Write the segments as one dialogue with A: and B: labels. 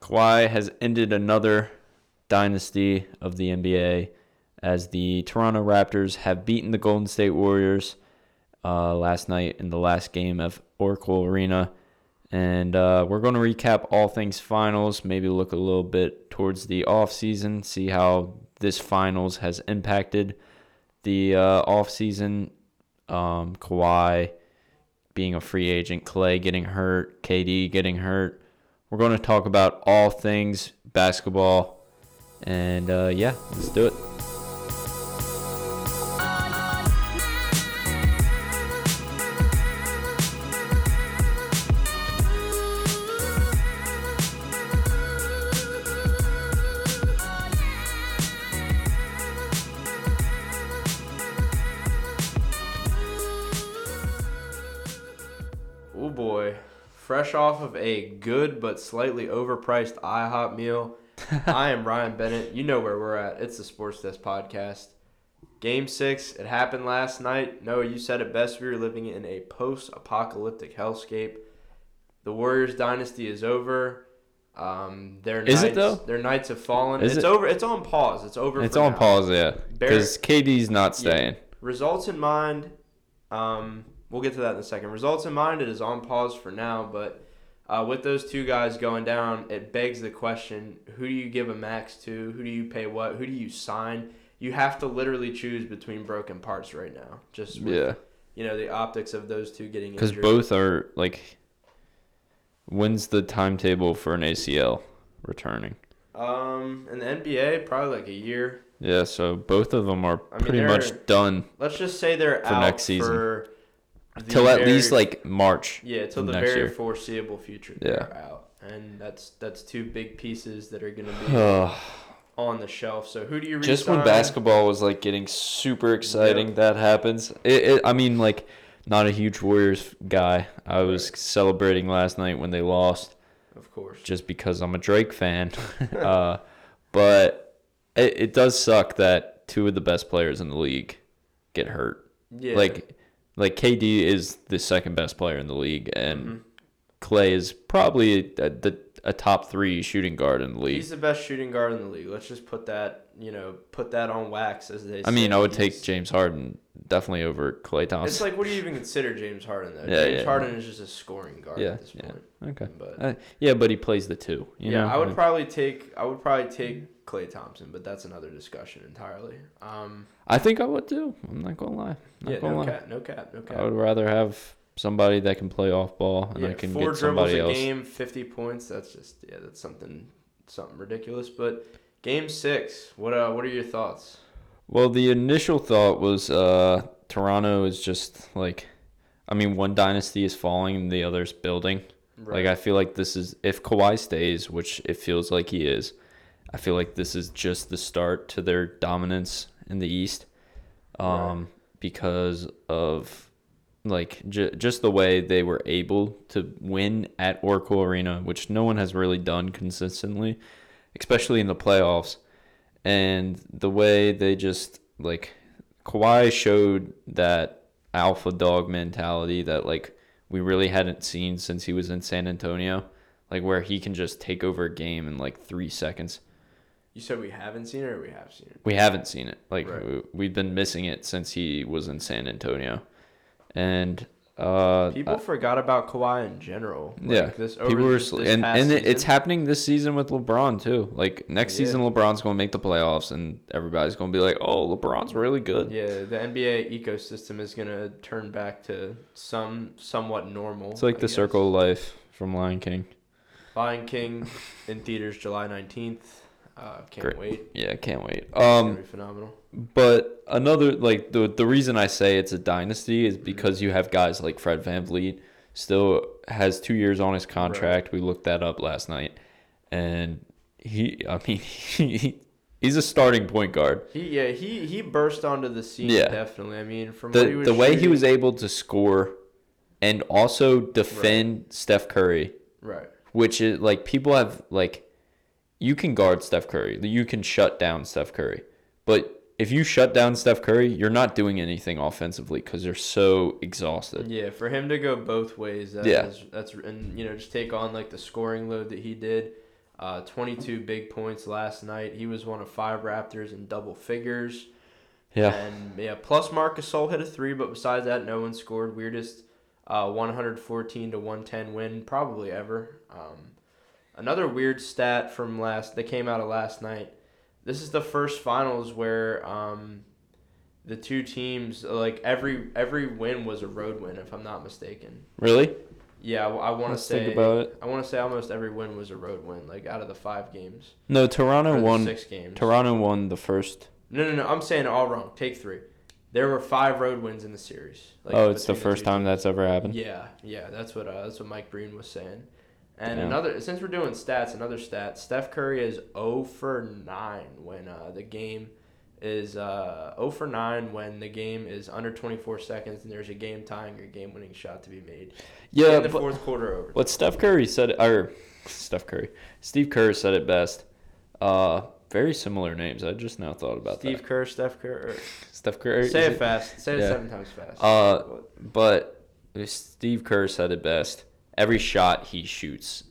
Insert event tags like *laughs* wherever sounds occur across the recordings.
A: Kawhi has ended another dynasty of the NBA as the Toronto Raptors have beaten the Golden State Warriors uh, last night in the last game of Oracle Arena. And uh, we're going to recap all things finals, maybe look a little bit towards the off season, see how this finals has impacted the uh, off season. Um, Kawhi being a free agent, Klay getting hurt, KD getting hurt. We're going to talk about all things basketball. And uh, yeah, let's do it.
B: Oh boy. Fresh off of a good but slightly overpriced IHOP meal, *laughs* I am Ryan Bennett. You know where we're at. It's the Sports Desk Podcast. Game six, it happened last night. Noah, you said it best. We were living in a post apocalyptic hellscape. The Warriors dynasty is over. Um, their
A: Is
B: nights,
A: it, though?
B: Their nights have fallen.
A: Is
B: it's
A: it?
B: over. It's on pause. It's over.
A: It's on
B: now.
A: pause, yeah. Because KD's not
B: Yeah.
A: staying.
B: Results in mind, um, we'll get to that in a second. Results in mind, it is on pause for now, but uh, with those two guys going down, it begs the question who do you give a max to? Who do you pay what? Who do you sign? You have to literally choose between broken parts right now. Just with,
A: Yeah.
B: you know, the optics of those two getting
A: Because both are, like, when's the timetable for an ACL returning?
B: Um, in the NBA, probably like a year.
A: Yeah, so both of them are
B: I mean,
A: pretty much done
B: Let's just say they're
A: For
B: out
A: next season.
B: for
A: till at
B: very-
A: least like March.
B: Yeah, till the very
A: year.
B: foreseeable future.
A: Yeah.
B: Out, and that's that's two big pieces that are going to be *sighs* on the shelf. So who do you
A: Just when basketball was like getting super exciting, that happens. It, it, I mean, like, not a huge Warriors guy. I was celebrating last night when they lost,
B: Of course.
A: just because I'm a Drake fan. *laughs* uh, but it, it does suck that two of the best players in the league get hurt.
B: Yeah.
A: Like, like KD is the second best player in the league, and
B: Mhm.
A: Klay is probably a, the a top three shooting guard in the league.
B: he's the best shooting guard in the league. Let's just put that, you know, put that on wax as they.
A: I mean. I would take James Harden definitely over Klay
B: It's like, what do you even consider James Harden though? *laughs*
A: Yeah,
B: James
A: yeah.
B: Harden is just a scoring guard
A: Yeah,
B: at this
A: yeah.
B: point.
A: okay.
B: But
A: Uh, yeah, but he plays the two. You
B: yeah,
A: know?
B: I would probably take I would probably take Klay Thompson, but that's another discussion entirely. Um,
A: I think I would too. I'm not gonna lie. Not
B: yeah,
A: gonna
B: no
A: lie.
B: cap, no cap, no cap.
A: I would rather have somebody that can play off ball and
B: yeah,
A: I can
B: four
A: get
B: dribbles
A: somebody
B: a
A: else.
B: game, fifty points. That's just yeah, that's something something ridiculous. But game six, what uh, what are your thoughts?
A: Well, the initial thought was uh, Toronto is just like, I mean, one dynasty is falling and the other's building. Like I feel like this is if Kawhi stays, which it feels like he is. I feel like this is just the start to their dominance in the East, um,
B: Right.
A: because of like j- just the way they were able to win at Oracle Arena, which no one has really done consistently, especially in the playoffs, and the way they just like Kawhi showed that alpha dog mentality that like we really hadn't seen since he was in San Antonio, like where he can just take over a game in like three seconds.
B: You said we haven't seen it, or we have seen it.
A: We haven't seen it. Like
B: Right.
A: we, we've been missing it since he was in San Antonio, and uh,
B: People
A: uh,
B: forgot about Kawhi in general. Like,
A: yeah,
B: this over
A: people were
B: this, this
A: and and it, it's happening this season with LeBron too. Like next
B: Yeah.
A: season, LeBron's going to make the playoffs, and everybody's going to be like, "Oh, LeBron's really good."
B: Yeah, the NBA ecosystem is gonna turn back to some somewhat normal.
A: It's like
B: I
A: the
B: guess.
A: Circle of Life from Lion King.
B: Lion King in theaters July nineteenth. Uh, can't
A: Great.
B: wait.
A: Yeah, can't wait. Um,
B: phenomenal.
A: but another like the the reason I say it's a dynasty
B: Mm-hmm.
A: is because you have guys like Fred VanVleet still has two years on his contract. We looked that up last night, and he, I mean, *laughs* he, he's a starting point guard.
B: He yeah he he burst onto the scene
A: Yeah.
B: definitely. I mean from what he
A: The
B: was
A: the way he was able to score, and also defend Steph Curry,
B: right.
A: which is like people have like, you can guard Steph Curry, you can shut down Steph Curry, but if you shut down Steph Curry, you're not doing anything offensively because you're so exhausted.
B: Yeah, for him to go both ways, that
A: Yeah.
B: is- that's and you know just take on like the scoring load that he did. Uh, 22 big points last night. He was one of five Raptors in double figures.
A: Yeah.
B: And yeah, plus Marcus Gasol hit a three, but besides that, no one scored. Weirdest uh, 114 to 110 win probably ever. Um, another weird stat from last that came out of last night. This is the first finals where um, the two teams like every every win was a road win, if I'm not mistaken.
A: Really?
B: Yeah, I, want to say.
A: think about it.
B: I want to say almost every win was a road win, like out of the five games.
A: No, Toronto won.
B: six games.
A: Toronto won the first.
B: No, no, no. I'm saying all wrong. Take three. There were five road wins in the series. like,
A: oh, it's the first
B: two
A: time that's ever happened.
B: Yeah, yeah. That's what uh, that's what Mike Breen was saying. And
A: Damn.
B: another, since we're doing stats, another stat: Steph Curry is 0 for 9 when uh, the game is uh, 0 for 9 when the game is under 24 seconds and there's a game tying or game winning shot to be made.
A: Yeah,
B: in the fourth quarter over.
A: what Steph Curry said, or Steph Curry, Steve Kerr said it best. Uh, very similar names. I just now thought about
B: Steve
A: that.
B: Steve Kerr, Steph Kerr.
A: Steph Curry.
B: say
A: is
B: it fast. Say it seven times fast.
A: Uh, But Steve Kerr said it best. Every shot he shoots,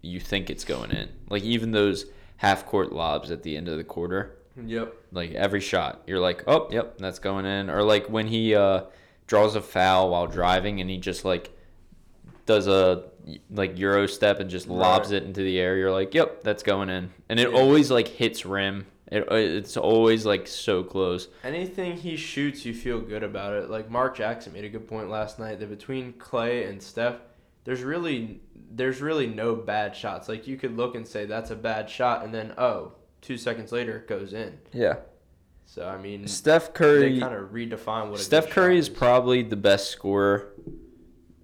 A: you think it's going in. Like even those half court lobs at the end of the quarter,
B: yep.
A: like every shot, you're like, oh, yep, that's going in. Or like when he uh, draws a foul while driving and he just like does a like euro step and just lobs
B: Right.
A: it into the air. You're like, yep, that's going in. And it
B: Yeah.
A: always like hits rim. It, it's always like so close.
B: Anything he shoots, you feel good about it. Like Mark Jackson made a good point last night that between Klay and Steph, there's really there's really no bad shots. Like you could look and say that's a bad shot, and then oh, two seconds later it goes in.
A: Yeah.
B: So I mean,
A: Steph
B: they
A: Curry.
B: kind of redefine what a
A: Steph Curry
B: shot
A: is probably the best scorer,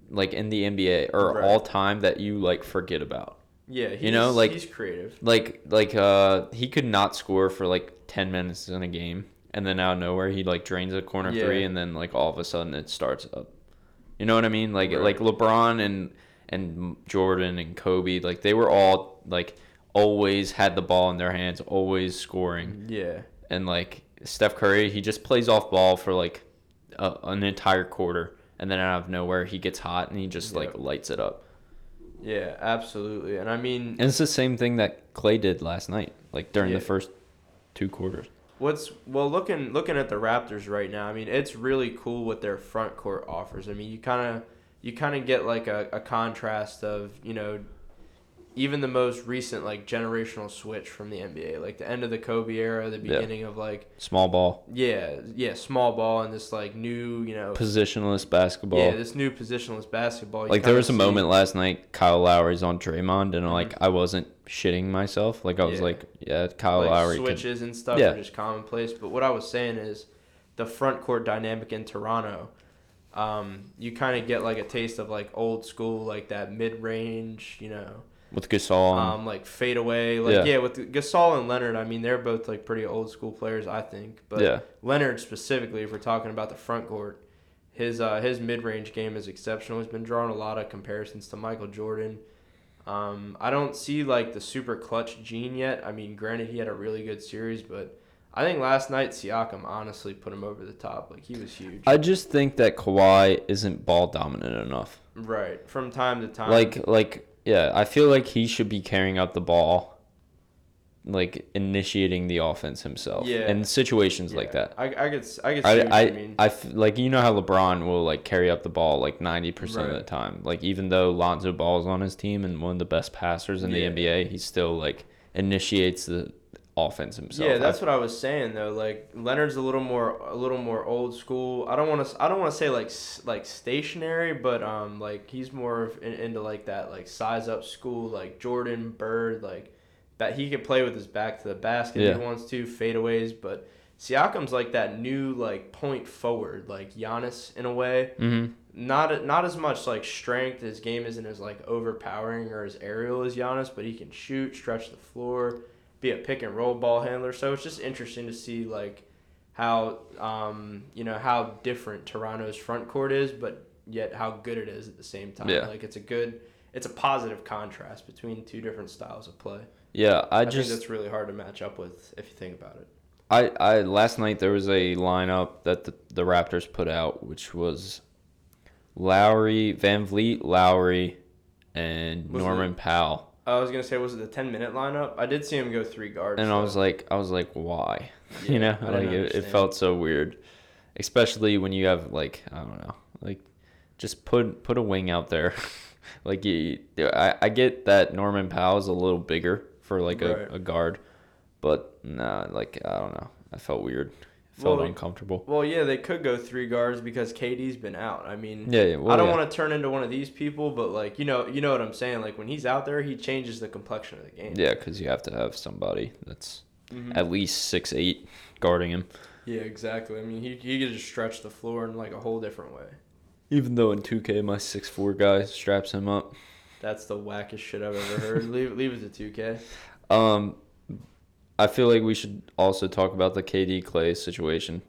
A: like in the NBA or
B: Right.
A: all time that you like forget about.
B: Yeah, he's,
A: you know, like-
B: he's creative.
A: Like like uh he could not score for like ten minutes in a game, and then out of nowhere he like drains a corner
B: Yeah.
A: three, and then like all of a sudden it starts up. You know what I mean? Like
B: Right.
A: like LeBron and and Jordan and Kobe, like they were all like always had the ball in their hands, always scoring
B: Yeah,
A: and like Steph Curry, he just plays off ball for like a, an entire quarter, and then out of nowhere he gets hot and he just like lights it up.
B: yeah, absolutely. And I mean,
A: And it's the same thing that Klay did last night, like during
B: Yeah.
A: the first two quarters.
B: What's well looking looking at the Raptors right now. I mean, it's really cool what their front court offers. I mean, you kind of you kind of get like a, a contrast of you know even the most recent like generational switch from the NBA, like the end of the Kobe era, the
A: Yeah.
B: beginning of like
A: Small ball,
B: yeah yeah small ball and this like new you know
A: positionless basketball.
B: yeah this new positionless basketball. You
A: like there was a
B: see-
A: moment last night, Kyle Lowry's on Draymond, and like
B: Mhm.
A: I wasn't shitting myself. Like I was
B: Yeah.
A: like, yeah, Kyle
B: like
A: Lowry. Can,
B: switches and stuff
A: Yeah.
B: are just commonplace. But what I was saying is, the front court dynamic in Toronto, um, you kind of get like a taste of like old school, like that mid range, you know,
A: with Gasol. and-
B: um, like fade away, like
A: Yeah.
B: yeah. with Gasol and Leonard. I mean, they're both like pretty old school players, I think. But
A: yeah,
B: Leonard specifically, if we're talking about the front court, his uh, his mid range game is exceptional. He's been drawing a lot of comparisons to Michael Jordan. Um, I don't see like the super clutch gene yet. I mean, granted, he had a really good series, but I think last night Siakam honestly put him over the top. Like he was huge.
A: I just think that Kawhi isn't ball dominant enough.
B: right from time to time.
A: like like yeah i feel like he should be carrying out the ball like initiating the offense himself
B: Yeah.
A: in situations like that
B: I I could I could see
A: I,
B: what
A: I,
B: you mean.
A: I f- like you know how LeBron will like carry up the ball like 90% of the time like even though Lonzo Ball's on his team and one of the best passers in
B: Yeah.
A: the NBA he still like initiates the offense himself
B: Yeah, that's what I was saying though. Like Leonard's a little more a little more old school. I don't want to I don't want to say like like stationary, but um like he's more of in, into like that like size up school like Jordan Bird like that he could play with his back to the basket if
A: Yeah.
B: he wants to fadeaways, but Siakam's like that new like point forward like Giannis in a way.
A: mm-hmm.
B: Not not as much like strength. His game isn't as like overpowering or as aerial as Giannis, but he can shoot, stretch the floor, be a pick and roll ball handler. So it's just interesting to see like how um you know how different Toronto's front court is, but yet how good it is at the same time.
A: Yeah.
B: Like it's a good, it's a positive contrast between two different styles of play.
A: yeah I,
B: I,
A: just
B: think that's really hard to match up with if you think about it.
A: I, I last night there was a lineup that the, the Raptors put out, which was Lowry, VanVleet, Lowry, and Norman Powell.
B: I was gonna say, was it the ten minute lineup? I did see him go three guards.
A: and I was like, I was like, why? *laughs*
B: Yeah,
A: you know,
B: I
A: like it, it felt so weird, especially when you have like I don't know, like just put put a wing out there. *laughs* like you, I I get that Norman Powell's a little bigger for like a,
B: Right.
A: a guard, but nah, like I don't know, I felt weird, felt
B: Well,
A: uncomfortable.
B: Well, yeah, they could go three guards because KD's been out. I mean,
A: Yeah, yeah. Well,
B: I don't
A: yeah.
B: want to turn into one of these people, but like you know, you know what I'm saying. Like when he's out there, he changes the complexion of the game.
A: Yeah, because you have to have somebody that's
B: Mhm.
A: at least six eight guarding him.
B: Yeah, exactly. I mean, he he could just stretch the floor in like a whole different way.
A: Even though in 2K my six four guy straps him up.
B: That's the wackest shit I've ever heard. *laughs* leave leave it to 2K.
A: Um, I feel like we should also talk about the KD Clay situation.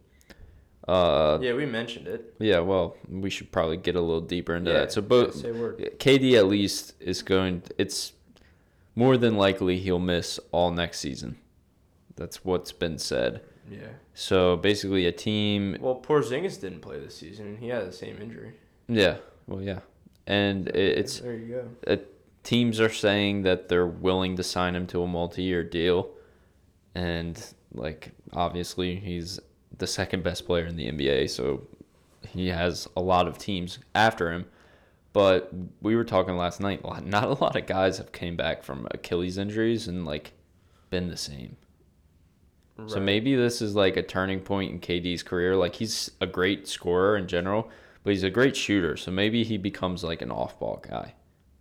A: Uh,
B: Yeah, we mentioned it.
A: yeah. Well, we should probably get a little deeper into
B: Yeah,
A: that. So, both. KD at least is going. It's more than likely he'll miss all next season. That's what's been said.
B: Yeah.
A: So basically, a team.
B: Well, Porzingis didn't play this season, and he had the same injury.
A: Yeah. Well, yeah. And it's
B: there you go.
A: uh, teams are saying that they're willing to sign him to a multi-year deal, and like obviously he's the second best player in the NBA, so he has a lot of teams after him. But we were talking last night. *laughs* Not a lot of guys have came back from Achilles injuries and like been the same. So maybe this is like a turning point in KD's career. Like he's a great scorer in general, but he's a great shooter. So maybe he becomes like an off-ball guy,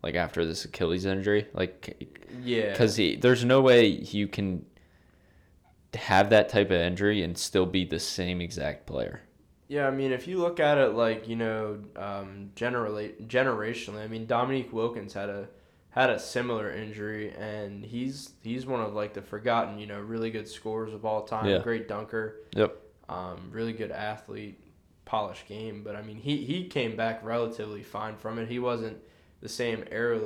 A: like after this Achilles injury. Like,
B: Yeah.
A: because he there's no way you can have that type of injury and still be the same exact player.
B: Yeah, I mean, if you look at it like you know, um, generally generationally, I mean, Dominique Wilkins had a had a similar injury, and he's he's one of like the forgotten, you know, really good scorers of all time.
A: Yeah.
B: Great dunker.
A: Yep.
B: Um, really good athlete, polished game. But I mean, he he came back relatively fine from it. He wasn't the same air,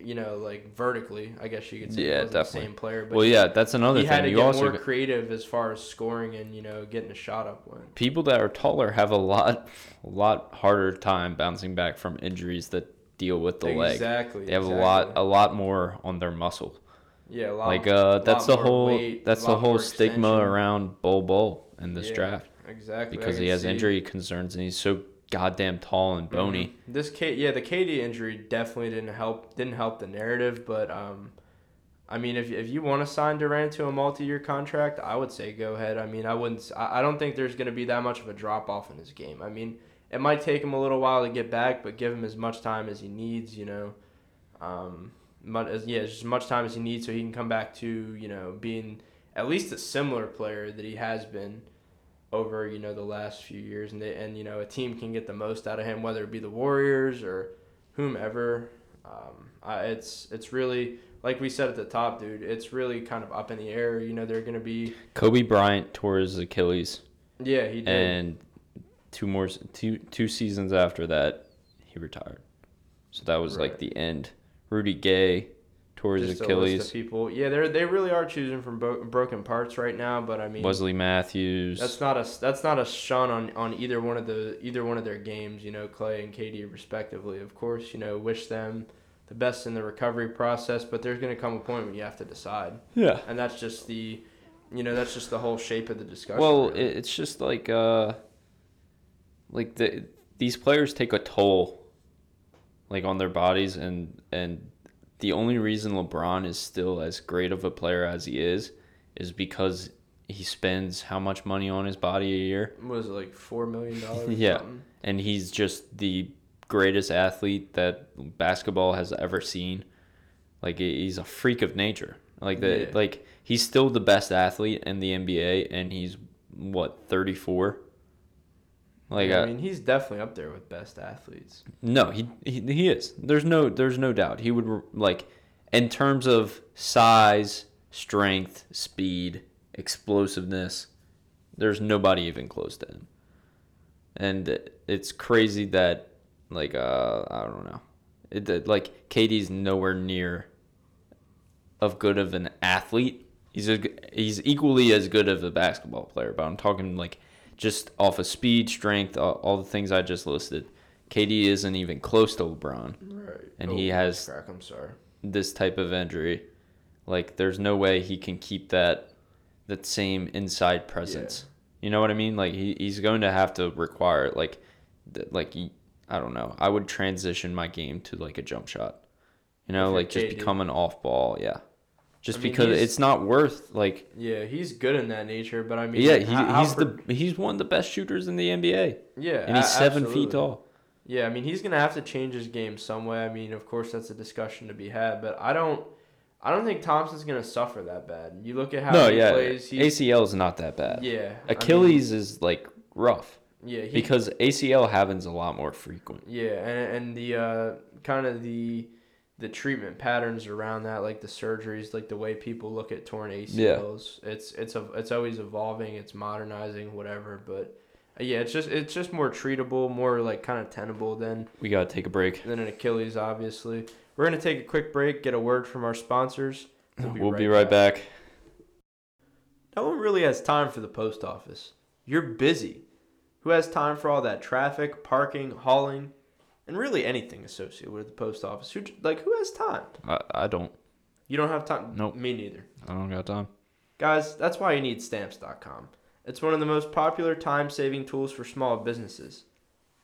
B: you know, like vertically. I guess you could say.
A: Yeah, definitely.
B: The same player, but
A: Well,
B: he,
A: yeah, that's another
B: he had
A: thing.
B: to
A: You
B: get
A: also
B: more
A: got-
B: creative as far as scoring and you know getting a shot up when.
A: people that are taller have a lot, a lot harder time bouncing back from injuries that deal with the leg.
B: Exactly.
A: They have
B: exactly.
A: a lot, a lot more on their muscle.
B: Yeah, a lot,
A: like uh that's the whole
B: weight,
A: that's the whole stigma
B: extension.
A: around Bol Bol in this
B: Yeah,
A: draft
B: Exactly.
A: Because he has
B: see.
A: injury concerns and he's so goddamn tall and bony.
B: Mhm. This K, yeah, the KD injury definitely didn't help. Didn't help the narrative, but um, I mean, if if you want to sign Durant to a multi-year contract, I would say go ahead. I mean, I wouldn't. I, I don't think there's going to be that much of a drop off in his game. I mean, it might take him a little while to get back, but give him as much time as he needs. You know, um, mu- as, yeah, as much time as he needs so he can come back to you know being at least a similar player that he has been over you know the last few years, and they, and you know a team can get the most out of him, whether it be the Warriors or whomever. Um, I, it's it's really like we said at the top, dude. It's really kind of up in the air. You know they're gonna be
A: Kobe Bryant tore his Achilles,
B: yeah he did.
A: and two more two two seasons after that, he retired. So that was like the end. Rudy Gay his
B: Just a list of
A: Achilles.
B: people. Yeah, they they really are choosing from bro- broken parts right now. But I mean,
A: Wesley Matthews.
B: That's not a that's not a shun on, on either one of the either one of their games. You know, Klay and KD respectively. Of course, you know, wish them the best in the recovery process. But there's gonna come a point when you have to decide,
A: yeah.
B: and that's just the, you know, that's just the whole shape of the discussion.
A: Well,
B: really.
A: it's just like uh, like the these players take a toll, like on their bodies, and and the only reason LeBron is still as great of a player as he is, is because he spends how much money on his body a year,
B: was it like four million dollars? *laughs*
A: Yeah. and he's just the greatest athlete that basketball has ever seen. Like he's a freak of nature. Like the
B: Yeah.
A: like he's still the best athlete in the NBA, and he's what thirty four. Like
B: I
A: uh,
B: mean, he's definitely up there with best athletes.
A: no, he, he he is. There's no there's no doubt. He would like in terms of size, strength, speed, explosiveness. There's nobody even close to him. And it's crazy that like uh I don't know. It that, like KD's nowhere near of good of an athlete. He's a, he's equally as good of a basketball player, but I'm talking like just off of speed, strength, all, all the things I just listed. KD isn't even close to LeBron.
B: Right.
A: And oh, he has-
B: Crack. I'm sorry.
A: this type of injury, like there's no way he can keep that that same inside presence. You know what I mean? Like he, he's going to have to require. Like, th- like I don't know. I would transition my game to like a jump shot. You know, like just
B: KD.
A: become an off ball. Yeah, just
B: I mean,
A: because it's not worth like.
B: Yeah, he's good in that nature, but I mean,
A: Yeah, he,
B: how- how
A: he's
B: per-
A: the he's one of the best shooters in the NBA,
B: yeah,
A: and he's
B: a-
A: seven
B: absolutely.
A: feet tall.
B: Yeah, I mean, he's gonna have to change his game some way. I mean, of course, that's a discussion to be had, but I don't, I don't think Thompson's gonna suffer that bad. You look at how
A: no,
B: he
A: yeah,
B: plays. He's,
A: ACL is not that bad.
B: yeah, I mean,
A: Achilles is like rough
B: yeah, he,
A: because ACL happens a lot more frequent.
B: Yeah, and and the uh, kind of the the treatment patterns around that, like the surgeries, like the way people look at torn ACLs, it's it's a, it's always evolving, it's modernizing, whatever. But uh, yeah, it's just it's just more treatable, more like kind of tenable than
A: We gotta take a break.
B: than an Achilles, obviously. We're gonna take a quick break, get a word from our sponsors.
A: We'll be right back.
B: No one really has time for the post office. You're busy. Who has time for all that traffic, parking, hauling, and really anything associated with the post office? Who like who has time?
A: I, I don't.
B: You don't have time.
A: Nope.
B: Me neither.
A: I don't got time.
B: Guys, that's why you need stamps.com. It's one of the most popular time-saving tools for small businesses.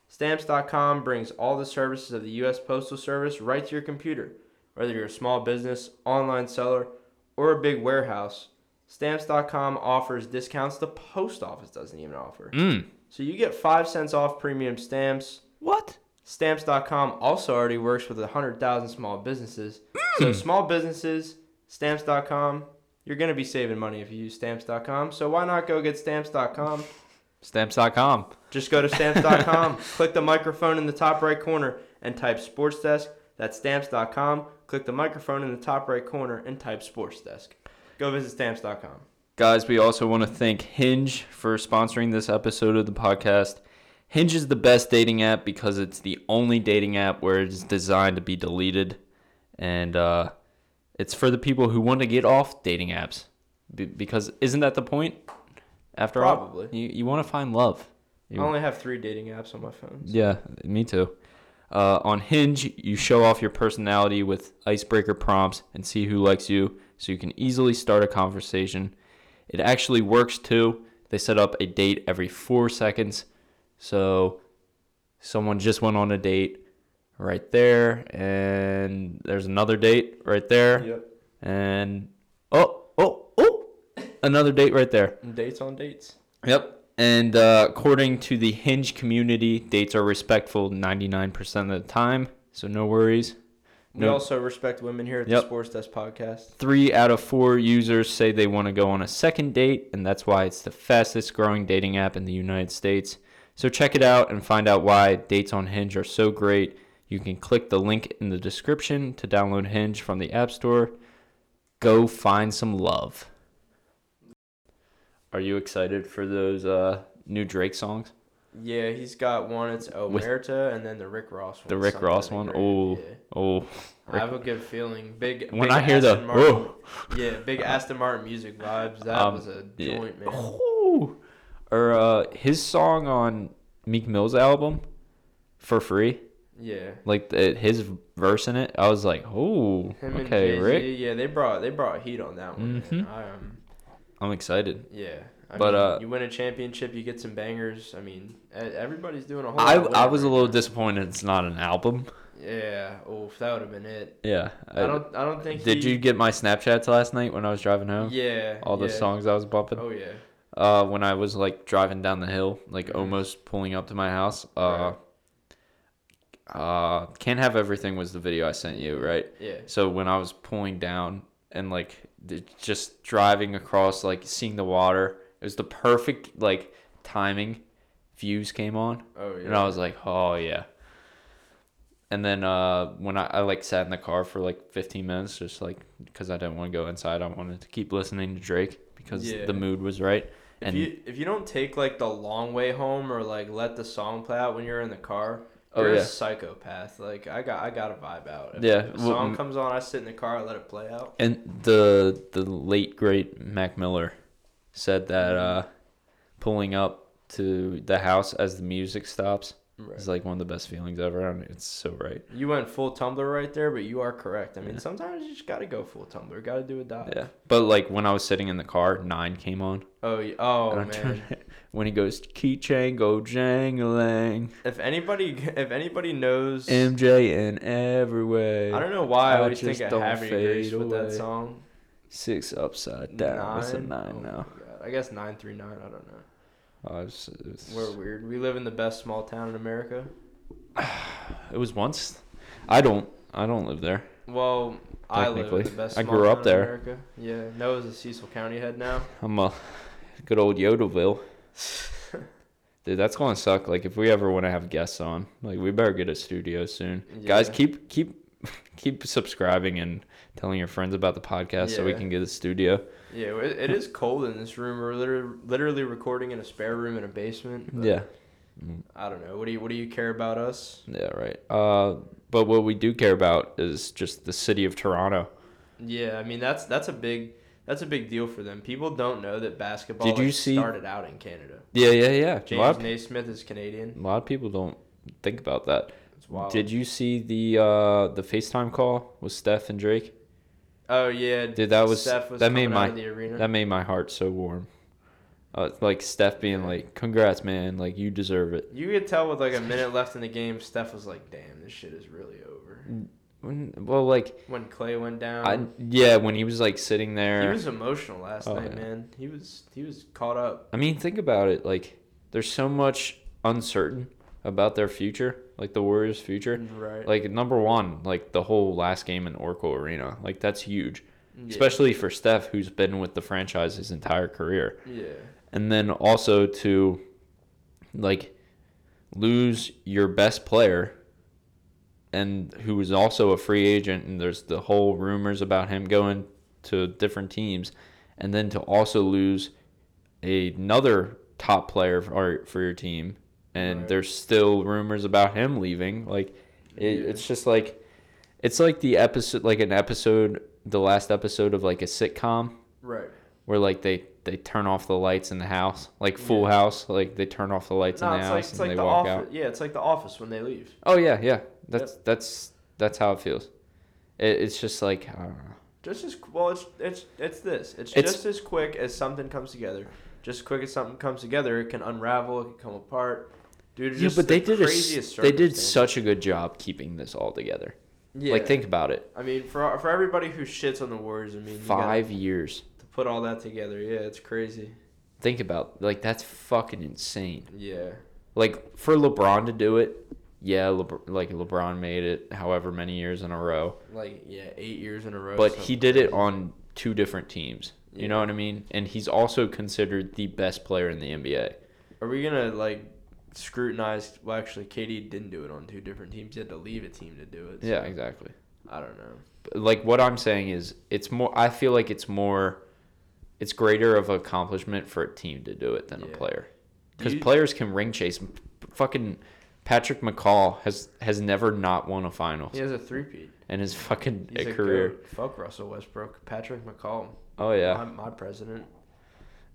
B: Stamps.com brings all the services of the US Postal Service right to your computer. Whether you're a small business, online seller, or a big warehouse, stamps.com offers discounts the post office doesn't even offer.
A: Mm.
B: So you get 5 cents off premium stamps.
A: What?
B: Stamps.com also already works with 100,000 small businesses. So hmm. small businesses, stamps.com, you're going to be saving money if you use stamps.com. So why not go get stamps.com?
A: Stamps.com.
B: Just go to stamps.com, *laughs* click the microphone in the top right corner and type sports desk. That's stamps.com. Click the microphone in the top right corner and type sports desk. Go visit stamps.com.
A: Guys, we also want to thank Hinge for sponsoring this episode of the podcast. Hinge is the best dating app because it's the only dating app where it's designed to be deleted. And uh, it's for the people who want to get off dating apps. Be- because isn't that the point? After
B: Probably.
A: all, you, you want to find love.
B: I
A: You-
B: only have three dating apps on my phone.
A: Yeah, me too. Uh, on Hinge, you show off your personality with icebreaker prompts and see who likes you, so you can easily start a conversation. It actually works too. They set up a date every four seconds, so someone just went on a date right there, and there's another date right there,
B: Yep.
A: and oh, oh, oh, another date right there.
B: Dates on dates.
A: Yep. And uh, according to the Hinge community, dates are respectful 99% of the time, so no worries.
B: We also respect women here at
A: Yep.
B: the Sports Desk podcast.
A: Three out of four users say they want to go on a second date, and that's why it's the fastest growing dating app in the United States. So check it out and find out why dates on Hinge are so great. You can click the link in the description to download Hinge from the App Store. Go find some love. Are you excited for those uh, new Drake songs?
B: Yeah, he's got one. It's Omerta, and then the Rick Ross one.
A: The Rick Ross
B: the
A: one?
B: Grave.
A: Oh,
B: Yeah.
A: Oh,
B: I have a good feeling. Big.
A: when
B: big
A: I hear the
B: Aston *laughs* Martin,
A: whoa,
B: yeah, big Aston Martin music vibes. That
A: Um,
B: was a
A: yeah.
B: joint, man. *laughs*
A: or uh, his song on Meek Mill's album, for free,
B: Yeah.
A: like the, his verse in it, I was like, oh,
B: Him and
A: okay,
B: Jay-Z,
A: Rick,
B: Yeah, they brought they brought heat on that one. man.
A: Mhm.
B: I, um,
A: I'm excited.
B: yeah. I
A: But,
B: mean,
A: uh,
B: you win a championship, you get some bangers. I mean, e- everybody's doing a whole.
A: I
B: lot of
A: I was a
B: right
A: little
B: now.
A: disappointed it's not an album.
B: Yeah. Oh, that would have been it.
A: Yeah,
B: I don't. I don't think.
A: Did
B: he-
A: you get my Snapchats last night when I was driving home?
B: Yeah.
A: All the
B: yeah.
A: songs I was bumping.
B: Oh yeah.
A: Uh, when I was like driving down the hill, like
B: Mhm.
A: almost pulling up to my house. Uh, uh, can't have everything was the video I sent you, right?
B: Yeah.
A: So when I was pulling down and like just driving across, like seeing the water, it was the perfect like timing. Views came on,
B: Oh yeah.
A: and I was like, oh yeah. And then uh, when I, I like sat in the car for like 15 minutes, just like because I didn't want to go inside, I wanted to keep listening to Drake because
B: Yeah.
A: the mood was right.
B: If you if you don't take like the long way home or like let the song play out when you're in the car,
A: Oh,
B: you're
A: yeah.
B: a psychopath. Like I got I got a vibe out. If,
A: Yeah,
B: If a
A: well,
B: song comes on, I sit in the car, I let it play out.
A: And the the late great Mac Miller said that uh, pulling up to the house as the music stops
B: Right.
A: It's like one of the best feelings ever. I mean, it's so right.
B: You went full Tumblr right there, but you are correct. I mean,
A: Yeah.
B: sometimes you just gotta go full Tumblr. Gotta do a dive.
A: Yeah. But like when I was sitting in the car, nine came on.
B: Oh, y- oh man.
A: turned- when he goes keychain go jangling,
B: If anybody, *laughs* if anybody knows,
A: MJ in every way.
B: I don't know why I always think of
A: don't
B: Happy Grace with that song.
A: Six upside down. What's a
B: Nine?
A: nine
B: Oh
A: now?
B: I guess nine three nine. I don't know.
A: Oh, it's, it's,
B: We're weird. We live in the best small town in America. *sighs*
A: it was once. I don't. I don't live there.
B: Well, I live in the best.
A: I grew up there.
B: America. Yeah, Noah's a Cecil County head now. *laughs*
A: I'm a good old Yodelville. *laughs* Dude, that's gonna suck. Like if we ever want to have guests on, like we better get a studio soon. Guys, keep keep *laughs* keep subscribing and telling your friends about the podcast so we can get a studio.
B: Yeah, it, it is cold in this room. We're literally, literally recording in a spare room in a basement.
A: Yeah.
B: I don't know. What do you What do you care about us?
A: Yeah, right. Uh, but what we do care about is just the city of Toronto.
B: Yeah, I mean that's that's a big that's a big deal for them. People don't know that basketball
A: Did you
B: like,
A: see-
B: started out in Canada.
A: Yeah, yeah, yeah.
B: James Naismith is Canadian.
A: a lot of people don't think about that.
B: Wild.
A: Did you see the uh, the FaceTime call with Steph and Drake?
B: Oh yeah,
A: Dude, that was-
B: Steph was
A: that made my-
B: the arena.
A: That made my heart so warm. Uh, like Steph being like, "Congrats, man! Like you deserve it."
B: You could tell with like a minute left in the game, Steph was like, "Damn, this shit is really over."
A: When, well, like
B: When Klay went down,
A: I yeah, when he was like sitting there.
B: he was emotional last
A: Oh,
B: night,
A: yeah.
B: man. He was he was caught up.
A: I mean, think about it. Like, there's so much uncertain about their future, like the Warriors' future.
B: Right.
A: Like number one, like the whole last game in Oracle Arena, like that's huge,
B: Yeah.
A: especially for Steph, who's been with the franchise his entire career.
B: Yeah.
A: and then also to like lose your best player and who is also a free agent and there's the whole rumors about him going to different teams and then to also lose another top player for, for your team and
B: Right.
A: there's still rumors about him leaving like it,
B: Yeah.
A: it's just like it's like the episode like an episode the last episode of like a sitcom
B: Right.
A: where like they they turn off the lights in the house, like Full
B: Yeah.
A: House, like they turn off the lights
B: No,
A: in the house
B: like
A: and
B: like
A: they
B: the
A: walk
B: office.
A: out.
B: Yeah, it's like the office when they leave.
A: Oh yeah, yeah. That's that's that's how it feels. It, it's just like I don't know.
B: Just as well, it's it's it's this. It's,
A: It's-
B: just as quick as something comes together. Just as quick as something comes together, it can unravel. It can come apart. Dude,
A: Yeah,
B: just
A: but they did a, they did such a good job keeping this all together.
B: Yeah.
A: Like think about it.
B: I mean, for for everybody who shits on the Warriors, I mean, you
A: Five years.
B: to put all that together. Yeah, it's crazy.
A: Think about like that's fucking insane.
B: Yeah.
A: Like for LeBron to do it, yeah, Lebr- like LeBron made it however many years in a row.
B: Like yeah, eight years in a row.
A: but he did it on two different teams. You
B: Yeah.
A: know what I mean? And he's also considered the best player in the NBA.
B: Are we gonna like scrutinize? Well, actually, KD didn't do it on two different teams. He had to leave a team to do it. so
A: Yeah, exactly.
B: I don't know.
A: Like what I'm saying is, it's more. I feel like it's more. It's greater of accomplishment for a team to do it than a player, because players can ring chase. Fucking Patrick McCaw has has never not won a finals
B: He has a three-peat.
A: in his fucking
B: He's a
A: career.
B: goat. Fuck Russell Westbrook. Patrick McCaw.
A: Oh yeah,
B: My, my president.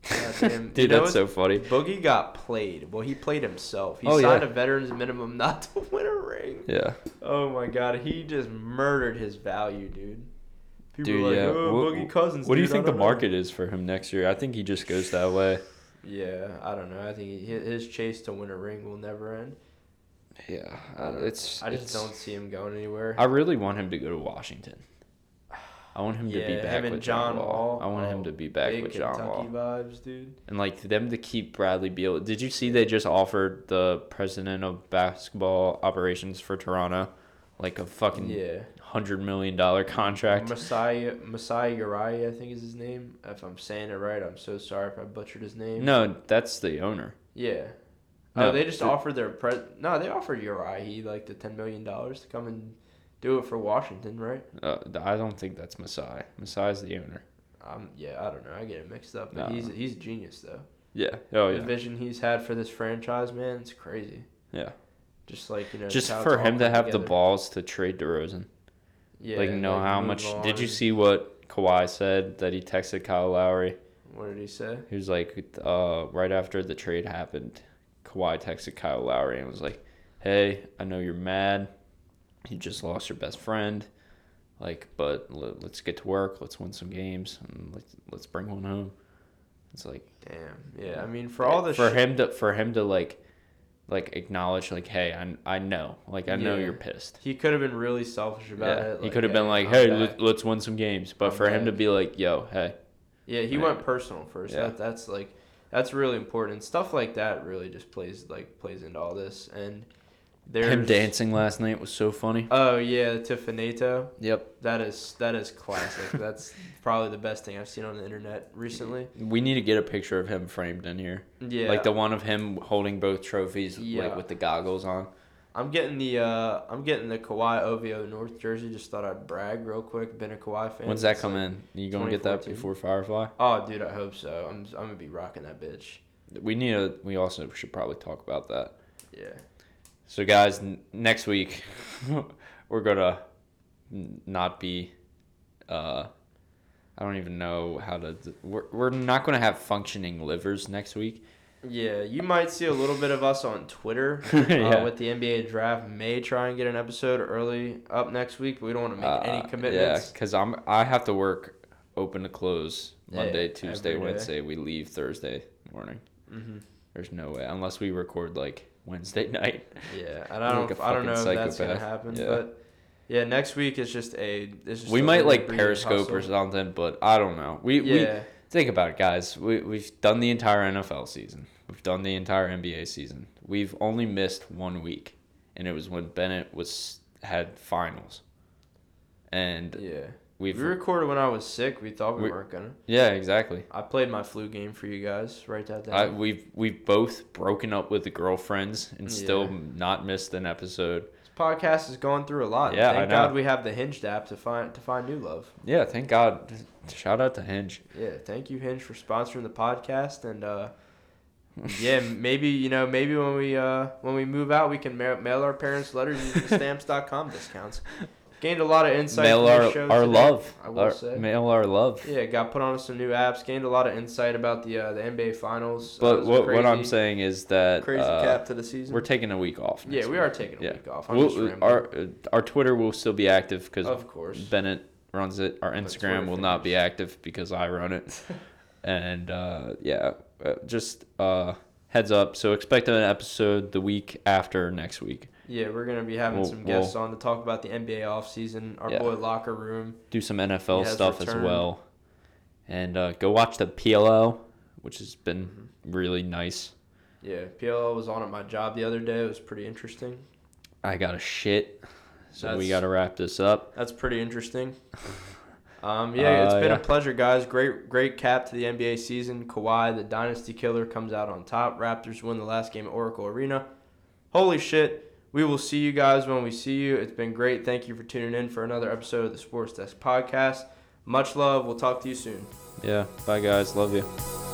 B: Damn. *laughs* You
A: dude,
B: know
A: that's so funny.
B: Boogie got played. Well, he played himself. He
A: Oh,
B: signed
A: yeah.
B: a veterans minimum not to win a ring.
A: Yeah,
B: Oh my god, he just murdered his value, dude. People
A: dude.
B: are like,
A: yeah.
B: oh,
A: What-
B: Boogie Cousins.
A: What do you think the
B: know."
A: market is for him next year? I think he just goes that way. *sighs*
B: Yeah, I don't know. I think his chase to win a ring will never end.
A: Yeah,
B: I
A: it's.
B: I just
A: it's-
B: don't see him going anywhere.
A: I really want him to go to Washington. I want him to be back with John,
B: John
A: Wall.
B: Wall.
A: I want him
B: Oh,
A: to be back with John
B: Kentucky
A: Wall,
B: vibes, dude.
A: and like them to keep Bradley Beal. Did you see they just offered the president of basketball operations for Toronto, like a fucking
B: Yeah.
A: hundred million dollar contract?
B: Messiah Messiah Uriah, I think is his name. If I'm saying it right, I'm so sorry if I butchered his name.
A: No, that's the owner.
B: Yeah.
A: Oh, no,
B: oh, they just
A: the-
B: offered their pres. No, they offered Uriah like the ten million dollars to come and do it for Washington, right?
A: Uh, I don't think that's Masai. Masai's the owner.
B: Um, yeah, I don't know. I get it mixed up. But
A: No.
B: he's he's a genius though.
A: Yeah. Oh
B: The
A: yeah.
B: vision he's had for this franchise, man, it's crazy.
A: Yeah.
B: Just like you know,
A: Just for him to have the balls to trade DeRozan.
B: Yeah,
A: like know how much?
B: on
A: Did you see what Kawhi said that he texted Kyle Lowry?
B: What did he say?
A: He was like, uh, right after the trade happened, Kawhi texted Kyle Lowry and was like, hey, I know you're mad. You just lost your best friend. Like, but l- let's get to work. Let's win some games and let's let's bring one home. It's like
B: Damn. Yeah. I mean, for eh, all the
A: for
B: sh-
A: him to for him to like like acknowledge like, hey, I I know, like I know
B: Yeah.
A: you're pissed.
B: he could have been really selfish about
A: Yeah,
B: it.
A: he could have
B: "Hey,
A: been like, hey, let, let's win some games. But
B: I'm
A: for him to be like, yo, hey,
B: Yeah, he
A: Yeah.
B: went personal first.
A: Yeah.
B: That, that's like that's really important. Stuff like that really just plays like plays into all this. And there's
A: him dancing last night was so funny.
B: Oh yeah, Tiffanato.
A: Yep.
B: That is that is classic. that's *laughs* probably the best thing I've seen on the internet recently.
A: We need to get a picture of him framed in here.
B: Yeah,
A: Like the one of him holding both trophies,
B: Yeah.
A: like with the goggles on.
B: I'm getting the uh I'm getting the Kawhi OVO North jersey. Just thought I'd brag real quick. Been a Kawhi fan.
A: When's that come
B: like-
A: in? You gonna get that before Firefly?
B: Oh, dude, I hope so. I'm I'm gonna be rocking that bitch.
A: We need to. We also should probably talk about that.
B: Yeah.
A: So, guys, n- next week *laughs* we're gonna not be. Uh, I don't even know how to. We're we're not gonna have functioning livers next week.
B: Yeah, you might see a little bit of us on Twitter *laughs*
A: Yeah.
B: uh, with the NBA draft. May try and get an episode early up next week, but we don't want to make any
A: Uh,
B: commitments.
A: Yeah, because I'm I have to work open to close
B: Yeah,
A: Monday, Tuesday,
B: every day.
A: Wednesday. We leave Thursday morning.
B: hmm
A: There's no way unless we record like Wednesday *laughs* night.
B: Yeah, and I don't,
A: a
B: I don't know if that's gonna happen,
A: Yeah.
B: but yeah, next week is just a. It's just
A: we
B: a
A: might like Periscope or something, but I don't know. We we think about it, guys. We we've done the entire NFL season. We've done the entire NBA season. We've only missed one week, and it was when Bennett was had finals. And
B: yeah.
A: We've
B: we recorded when I was sick. We thought we,
A: We-
B: weren't gonna.
A: yeah, exactly.
B: I played my flu game for you guys. Write that down.
A: I, we've we've both broken up with the girlfriends and still not missed an episode.
B: this podcast is going through a lot.
A: Yeah,
B: Thank. God we have the Hinge app to find to find new love.
A: Yeah, thank God. Shout out to Hinge.
B: Yeah, thank you Hinge for sponsoring the podcast and uh yeah, *laughs* maybe you know, maybe when we uh when we move out, we can ma- mail our parents letters using *laughs* stamps.com discounts. Gained a lot of insight.
A: Mail our
B: show
A: our love.
B: I will
A: Our-
B: say.
A: Mail our love.
B: Yeah, got put on some new apps. Gained a lot of insight about the uh, the NBA Finals. Uh,
A: But
B: a
A: what what I'm saying is that
B: crazy
A: uh,
B: cap to the season.
A: we're taking a week off.
B: yeah, we
A: week.
B: are taking a
A: Yeah.
B: week off. I'm
A: We'll,
B: just
A: our uh, our Twitter will still be active because
B: of course.
A: Bennett runs it. Our Instagram will not be active because I run it. *laughs* and uh, yeah, uh, just uh, heads up. So expect an episode the week after next week.
B: Yeah, we're gonna be having
A: We'll-
B: some guests on to talk about the NBA offseason. Our
A: Yeah.
B: boy Locker Room.
A: Do some NFL stuff as well. And uh, go watch the PLO, which has been
B: Mm-hmm.
A: really nice.
B: Yeah, PLO was on at my job the other day. It was pretty interesting.
A: I got a shit. So we got to wrap this up.
B: That's pretty interesting. *laughs* Um, yeah, it's
A: Uh,
B: been
A: yeah.
B: a pleasure, guys. Great, great cap to the NBA season. Kawhi, the dynasty killer, comes out on top. Raptors win the last game at Oracle Arena. Holy shit! We will see you guys when we see you. It's been great. Thank you for tuning in for another episode of the Sports Desk Podcast. Much love. We'll talk to you soon.
A: Yeah. Bye, guys. Love you.